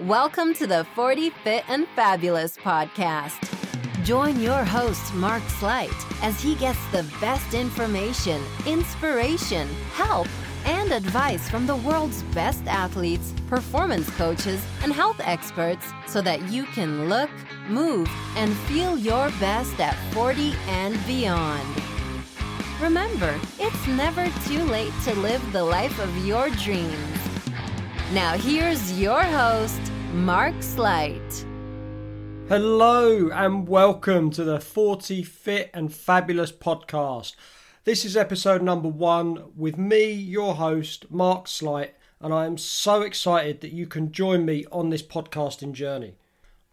Welcome to the 40 Fit and Fabulous podcast. Join your host, Mark Sleight, as he gets the best information, inspiration, help, and advice from the world's best athletes, performance coaches, and health experts so that you can look, move, and feel your best at 40 and beyond. Remember, it's never too late to live the life of your dreams. Now, here's your host, Mark Sleight. Hello, and welcome to the 40 Fit and Fabulous podcast. This is episode number one with me, your host, Mark Sleight, and I am so excited that you can join me on this podcasting journey.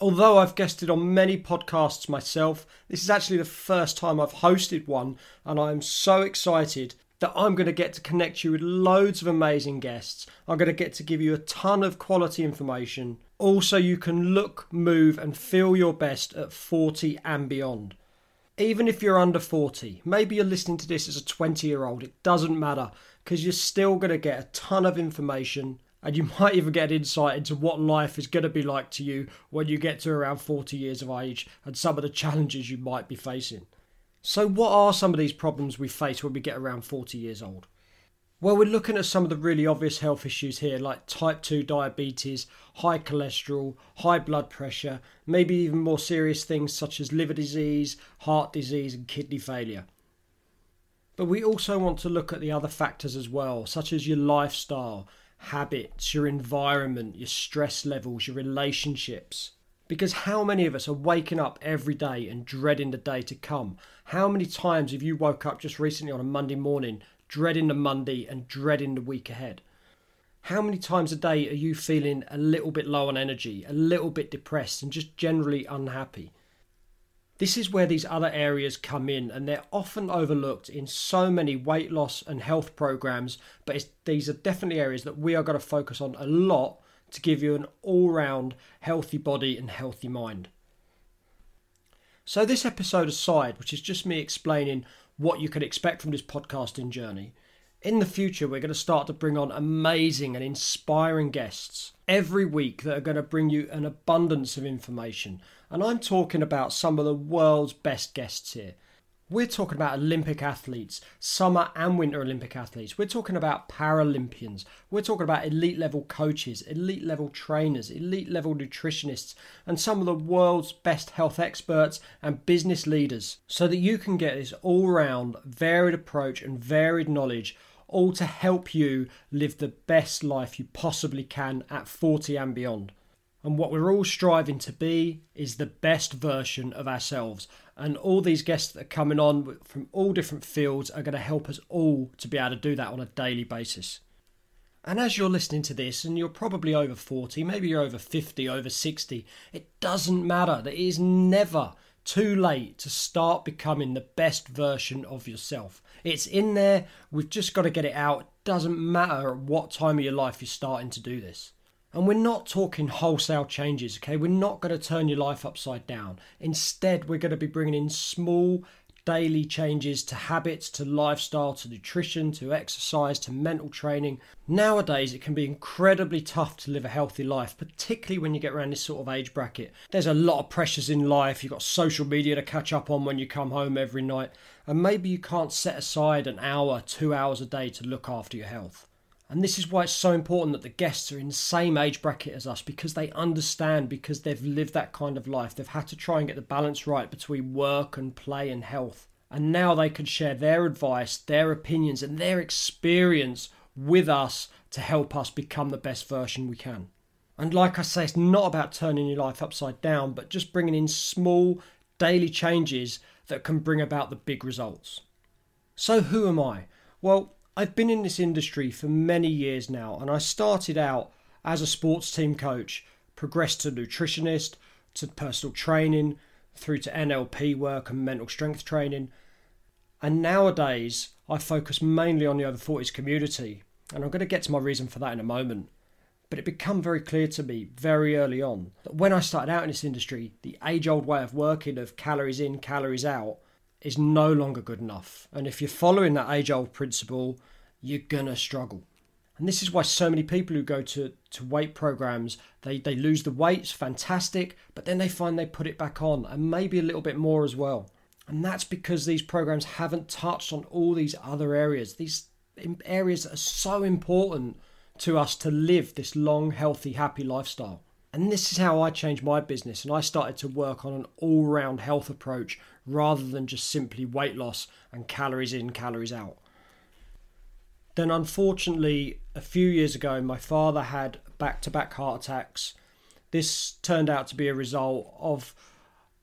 Although I've guested on many podcasts myself, this is actually the first time I've hosted one, and I'm so excited that I'm going to get to connect you with loads of amazing guests. I'm going to get to give you a ton of quality information. Also, you can look, move, and feel your best at 40 and beyond. Even if you're under 40, maybe you're listening to this as a 20 year old, it doesn't matter because you're still going to get a ton of information and you might even get insight into what life is going to be like to you when you get to around 40 years of age and some of the challenges you might be facing. So, what are some of these problems we face when we get around 40 years old? Well, we're looking at some of the really obvious health issues here, like type 2 diabetes, high cholesterol, high blood pressure, maybe even more serious things such as liver disease, heart disease, and kidney failure. But we also want to look at the other factors as well, such as your lifestyle, habits, your environment, your stress levels, your relationships. Because how many of us are waking up every day and dreading the day to come? How many times have you woke up just recently on a Monday morning dreading the Monday and dreading the week ahead? How many times a day are you feeling a little bit low on energy, a little bit depressed, and just generally unhappy? This is where these other areas come in, and they're often overlooked in so many weight loss and health programs. But these are definitely areas that we are going to focus on a lot to give you an all round healthy body and healthy mind. So, this episode aside, which is just me explaining what you can expect from this podcasting journey, in the future, we're going to start to bring on amazing and inspiring guests every week that are going to bring you an abundance of information and I'm talking about some of the world's best guests here. We're talking about Olympic athletes, summer and winter Olympic athletes. We're talking about Paralympians. We're talking about elite level coaches, elite level trainers, elite level nutritionists, and some of the world's best health experts and business leaders so that you can get this all round, varied approach and varied knowledge, all to help you live the best life you possibly can at 40 and beyond. And what we're all striving to be is the best version of ourselves. And all these guests that are coming on from all different fields are going to help us all to be able to do that on a daily basis. And as you're listening to this, and you're probably over 40, maybe you're over 50, over 60, it doesn't matter. It is never too late to start becoming the best version of yourself. It's in there, we've just got to get it out. It doesn't matter at what time of your life you're starting to do this. And we're not talking wholesale changes, okay? We're not going to turn your life upside down. Instead, we're going to be bringing in small daily changes to habits, to lifestyle, to nutrition, to exercise, to mental training. Nowadays, it can be incredibly tough to live a healthy life, particularly when you get around this sort of age bracket. There's a lot of pressures in life. You've got social media to catch up on when you come home every night, and maybe you can't set aside an hour, two hours a day to look after your health. And this is why it's so important that the guests are in the same age bracket as us because they understand, because they've lived that kind of life. They've had to try and get the balance right between work and play and health. And now they can share their advice, their opinions, and their experience with us to help us become the best version we can. And like I say, it's not about turning your life upside down, but just bringing in small daily changes that can bring about the big results. So, who am I? Well, I've been in this industry for many years now, and I started out as a sports team coach, progressed to nutritionist, to personal training, through to NLP work and mental strength training. And nowadays, I focus mainly on the over 40s community, and I'm going to get to my reason for that in a moment. But it became very clear to me very early on that when I started out in this industry, the age old way of working of calories in, calories out is no longer good enough. And if you're following that age old principle, you're gonna struggle. And this is why so many people who go to, to weight programs, they, they lose the weights, fantastic, but then they find they put it back on and maybe a little bit more as well. And that's because these programs haven't touched on all these other areas, these areas that are so important to us to live this long, healthy, happy lifestyle. And this is how I changed my business. And I started to work on an all round health approach rather than just simply weight loss and calories in, calories out. Then, unfortunately, a few years ago, my father had back to back heart attacks. This turned out to be a result of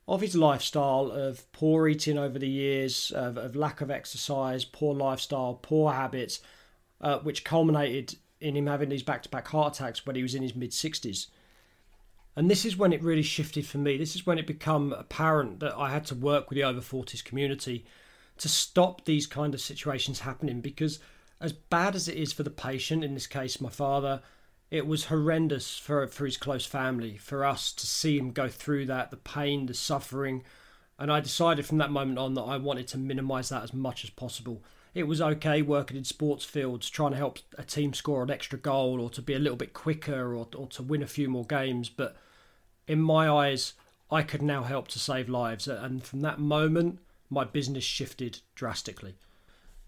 of his lifestyle of poor eating over the years, of, of lack of exercise, poor lifestyle, poor habits, uh, which culminated in him having these back to back heart attacks when he was in his mid 60s. And this is when it really shifted for me. This is when it became apparent that I had to work with the over 40s community to stop these kind of situations happening because as bad as it is for the patient, in this case my father, it was horrendous for for his close family, for us to see him go through that, the pain, the suffering. And I decided from that moment on that I wanted to minimise that as much as possible. It was okay working in sports fields, trying to help a team score an extra goal or to be a little bit quicker or, or to win a few more games. But in my eyes, I could now help to save lives. And from that moment, my business shifted drastically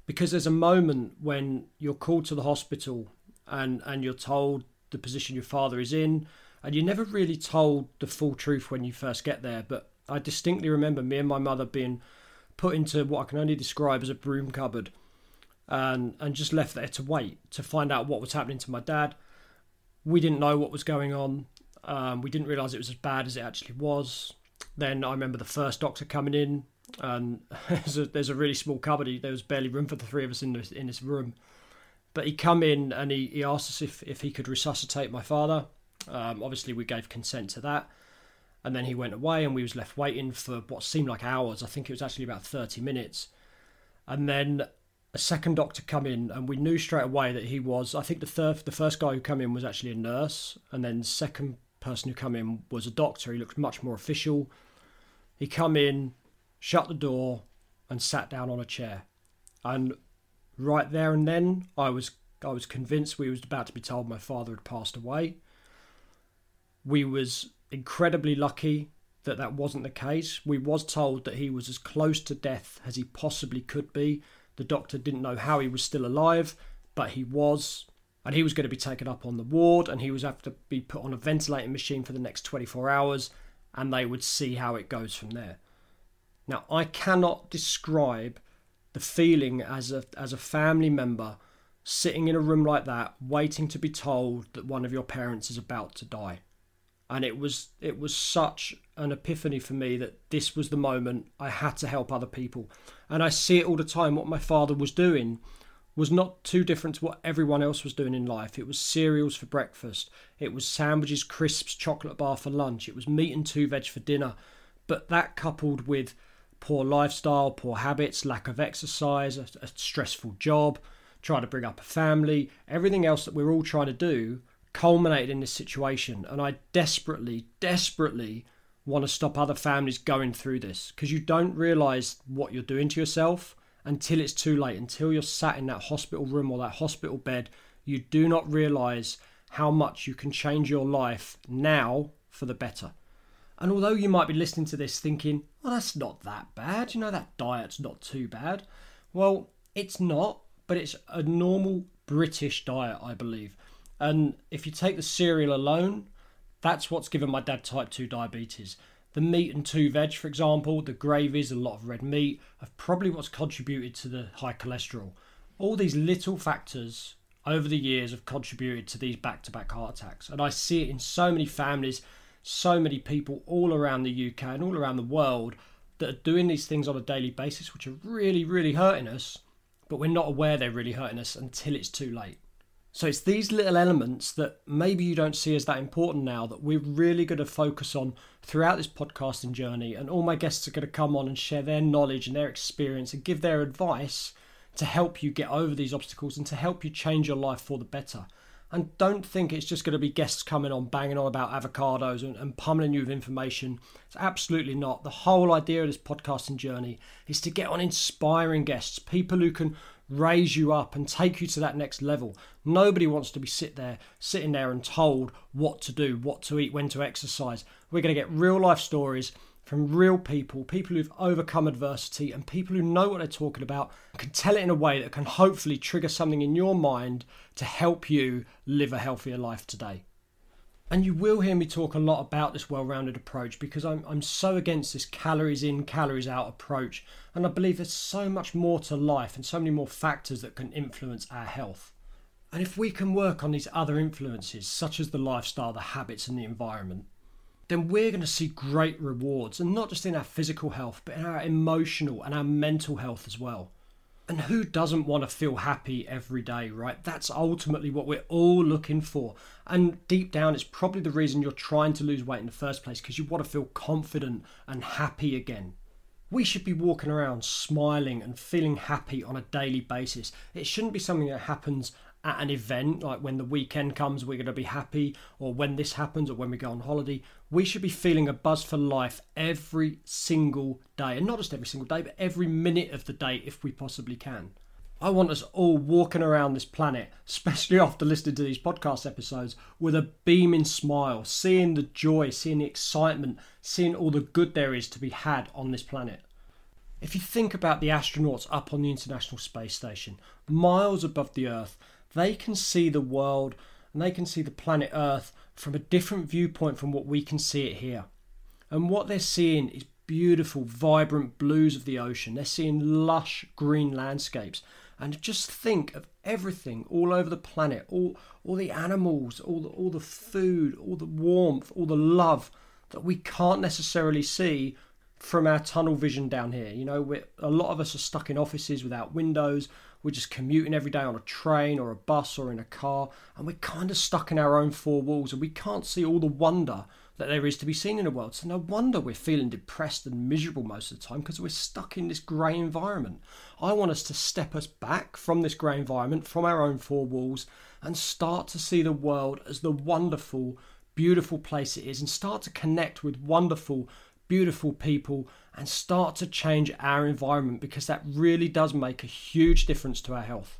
because there's a moment when you're called to the hospital and and you're told the position your father is in and you're never really told the full truth when you first get there but i distinctly remember me and my mother being put into what i can only describe as a broom cupboard and and just left there to wait to find out what was happening to my dad we didn't know what was going on um, we didn't realize it was as bad as it actually was then i remember the first doctor coming in and there's a, there's a really small cupboard. There was barely room for the three of us in this in this room. But he come in and he, he asked us if, if he could resuscitate my father. Um, obviously, we gave consent to that, and then he went away, and we was left waiting for what seemed like hours. I think it was actually about thirty minutes, and then a second doctor come in, and we knew straight away that he was. I think the third, the first guy who come in was actually a nurse, and then second person who come in was a doctor. He looked much more official. He come in, shut the door, and sat down on a chair. And right there and then, I was I was convinced we was about to be told my father had passed away. We was incredibly lucky that that wasn't the case. We was told that he was as close to death as he possibly could be. The doctor didn't know how he was still alive, but he was, and he was going to be taken up on the ward, and he was have to be put on a ventilating machine for the next 24 hours, and they would see how it goes from there. Now, I cannot describe the feeling as a as a family member sitting in a room like that, waiting to be told that one of your parents is about to die. And it was it was such an epiphany for me that this was the moment I had to help other people. And I see it all the time. What my father was doing was not too different to what everyone else was doing in life. It was cereals for breakfast, it was sandwiches, crisps, chocolate bar for lunch, it was meat and two veg for dinner. But that coupled with poor lifestyle, poor habits, lack of exercise, a, a stressful job, trying to bring up a family, everything else that we're all trying to do culminated in this situation. And I desperately, desperately want to stop other families going through this because you don't realize what you're doing to yourself until it's too late, until you're sat in that hospital room or that hospital bed. You do not realize how much you can change your life now for the better. And although you might be listening to this thinking, well, that's not that bad, you know, that diet's not too bad. Well, it's not, but it's a normal British diet, I believe. And if you take the cereal alone, that's what's given my dad type 2 diabetes. The meat and two veg, for example, the gravies, a lot of red meat, have probably what's contributed to the high cholesterol. All these little factors over the years have contributed to these back to back heart attacks. And I see it in so many families so many people all around the UK and all around the world that are doing these things on a daily basis, which are really, really hurting us, but we're not aware they're really hurting us until it's too late. So it's these little elements that maybe you don't see as that important now that we're really going to focus on throughout this podcasting journey. And all my guests are going to come on and share their knowledge and their experience and give their advice to help you get over these obstacles and to help you change your life for the better. And don't think it's just going to be guests coming on banging on about avocados and, and pummeling you with information. It's absolutely not. The whole idea of this podcasting journey is to get on inspiring guests, people who can raise you up and take you to that next level. Nobody wants to be sit there, sitting there and told what to do, what to eat, when to exercise. We're going to get real life stories from real people, people who've overcome adversity, and people who know what they're talking about, can tell it in a way that can hopefully trigger something in your mind to help you live a healthier life today. And you will hear me talk a lot about this well rounded approach because I'm, I'm so against this calories in, calories out approach. And I believe there's so much more to life and so many more factors that can influence our health. And if we can work on these other influences, such as the lifestyle, the habits, and the environment, then we're going to see great rewards, and not just in our physical health, but in our emotional and our mental health as well. And who doesn't want to feel happy every day, right? That's ultimately what we're all looking for. And deep down, it's probably the reason you're trying to lose weight in the first place because you want to feel confident and happy again. We should be walking around smiling and feeling happy on a daily basis. It shouldn't be something that happens at an event, like when the weekend comes, we're going to be happy, or when this happens, or when we go on holiday. We should be feeling a buzz for life every single day, and not just every single day, but every minute of the day if we possibly can. I want us all walking around this planet, especially after listening to these podcast episodes, with a beaming smile, seeing the joy, seeing the excitement, seeing all the good there is to be had on this planet. If you think about the astronauts up on the International Space Station, miles above the Earth, they can see the world and they can see the planet Earth from a different viewpoint from what we can see it here. And what they're seeing is beautiful, vibrant blues of the ocean. They're seeing lush green landscapes. And just think of everything all over the planet, all, all the animals, all the, all the food, all the warmth, all the love that we can't necessarily see from our tunnel vision down here. You know, a lot of us are stuck in offices without windows. We're just commuting every day on a train or a bus or in a car, and we're kind of stuck in our own four walls and we can't see all the wonder that there is to be seen in the world. So, no wonder we're feeling depressed and miserable most of the time because we're stuck in this grey environment. I want us to step us back from this grey environment, from our own four walls, and start to see the world as the wonderful, beautiful place it is and start to connect with wonderful, beautiful people and start to change our environment because that really does make a huge difference to our health.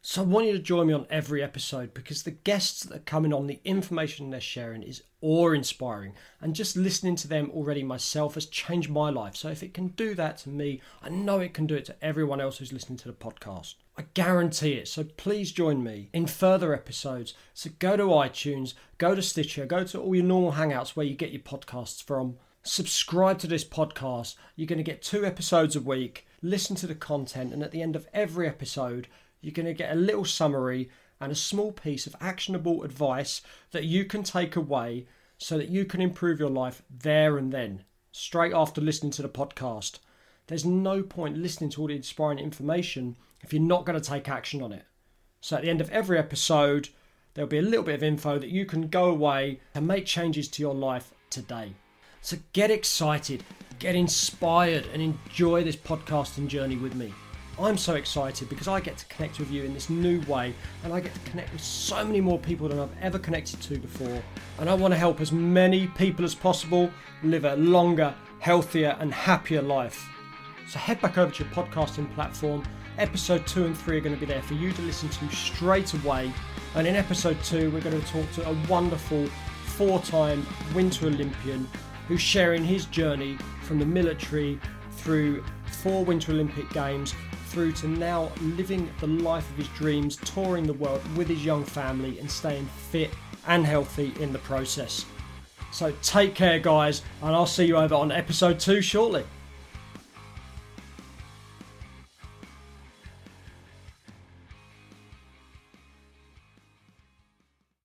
So I want you to join me on every episode because the guests that are coming on, the information they're sharing is awe inspiring. And just listening to them already myself has changed my life. So if it can do that to me, I know it can do it to everyone else who's listening to the podcast. I guarantee it. So please join me in further episodes. So go to iTunes, go to Stitcher, go to all your normal hangouts where you get your podcasts from. Subscribe to this podcast. You're going to get two episodes a week. Listen to the content, and at the end of every episode, you're going to get a little summary and a small piece of actionable advice that you can take away so that you can improve your life there and then, straight after listening to the podcast. There's no point listening to all the inspiring information if you're not going to take action on it. So at the end of every episode, there'll be a little bit of info that you can go away and make changes to your life today. So get excited, get inspired, and enjoy this podcasting journey with me. I'm so excited because I get to connect with you in this new way and I get to connect with so many more people than I've ever connected to before. And I want to help as many people as possible live a longer, healthier, and happier life. So head back over to your podcasting platform. Episode 2 and 3 are going to be there for you to listen to straight away. And in episode 2, we're going to talk to a wonderful four time Winter Olympian who's sharing his journey from the military through four Winter Olympic Games through to now living the life of his dreams, touring the world with his young family and staying fit and healthy in the process. So take care, guys, and I'll see you over on episode two shortly.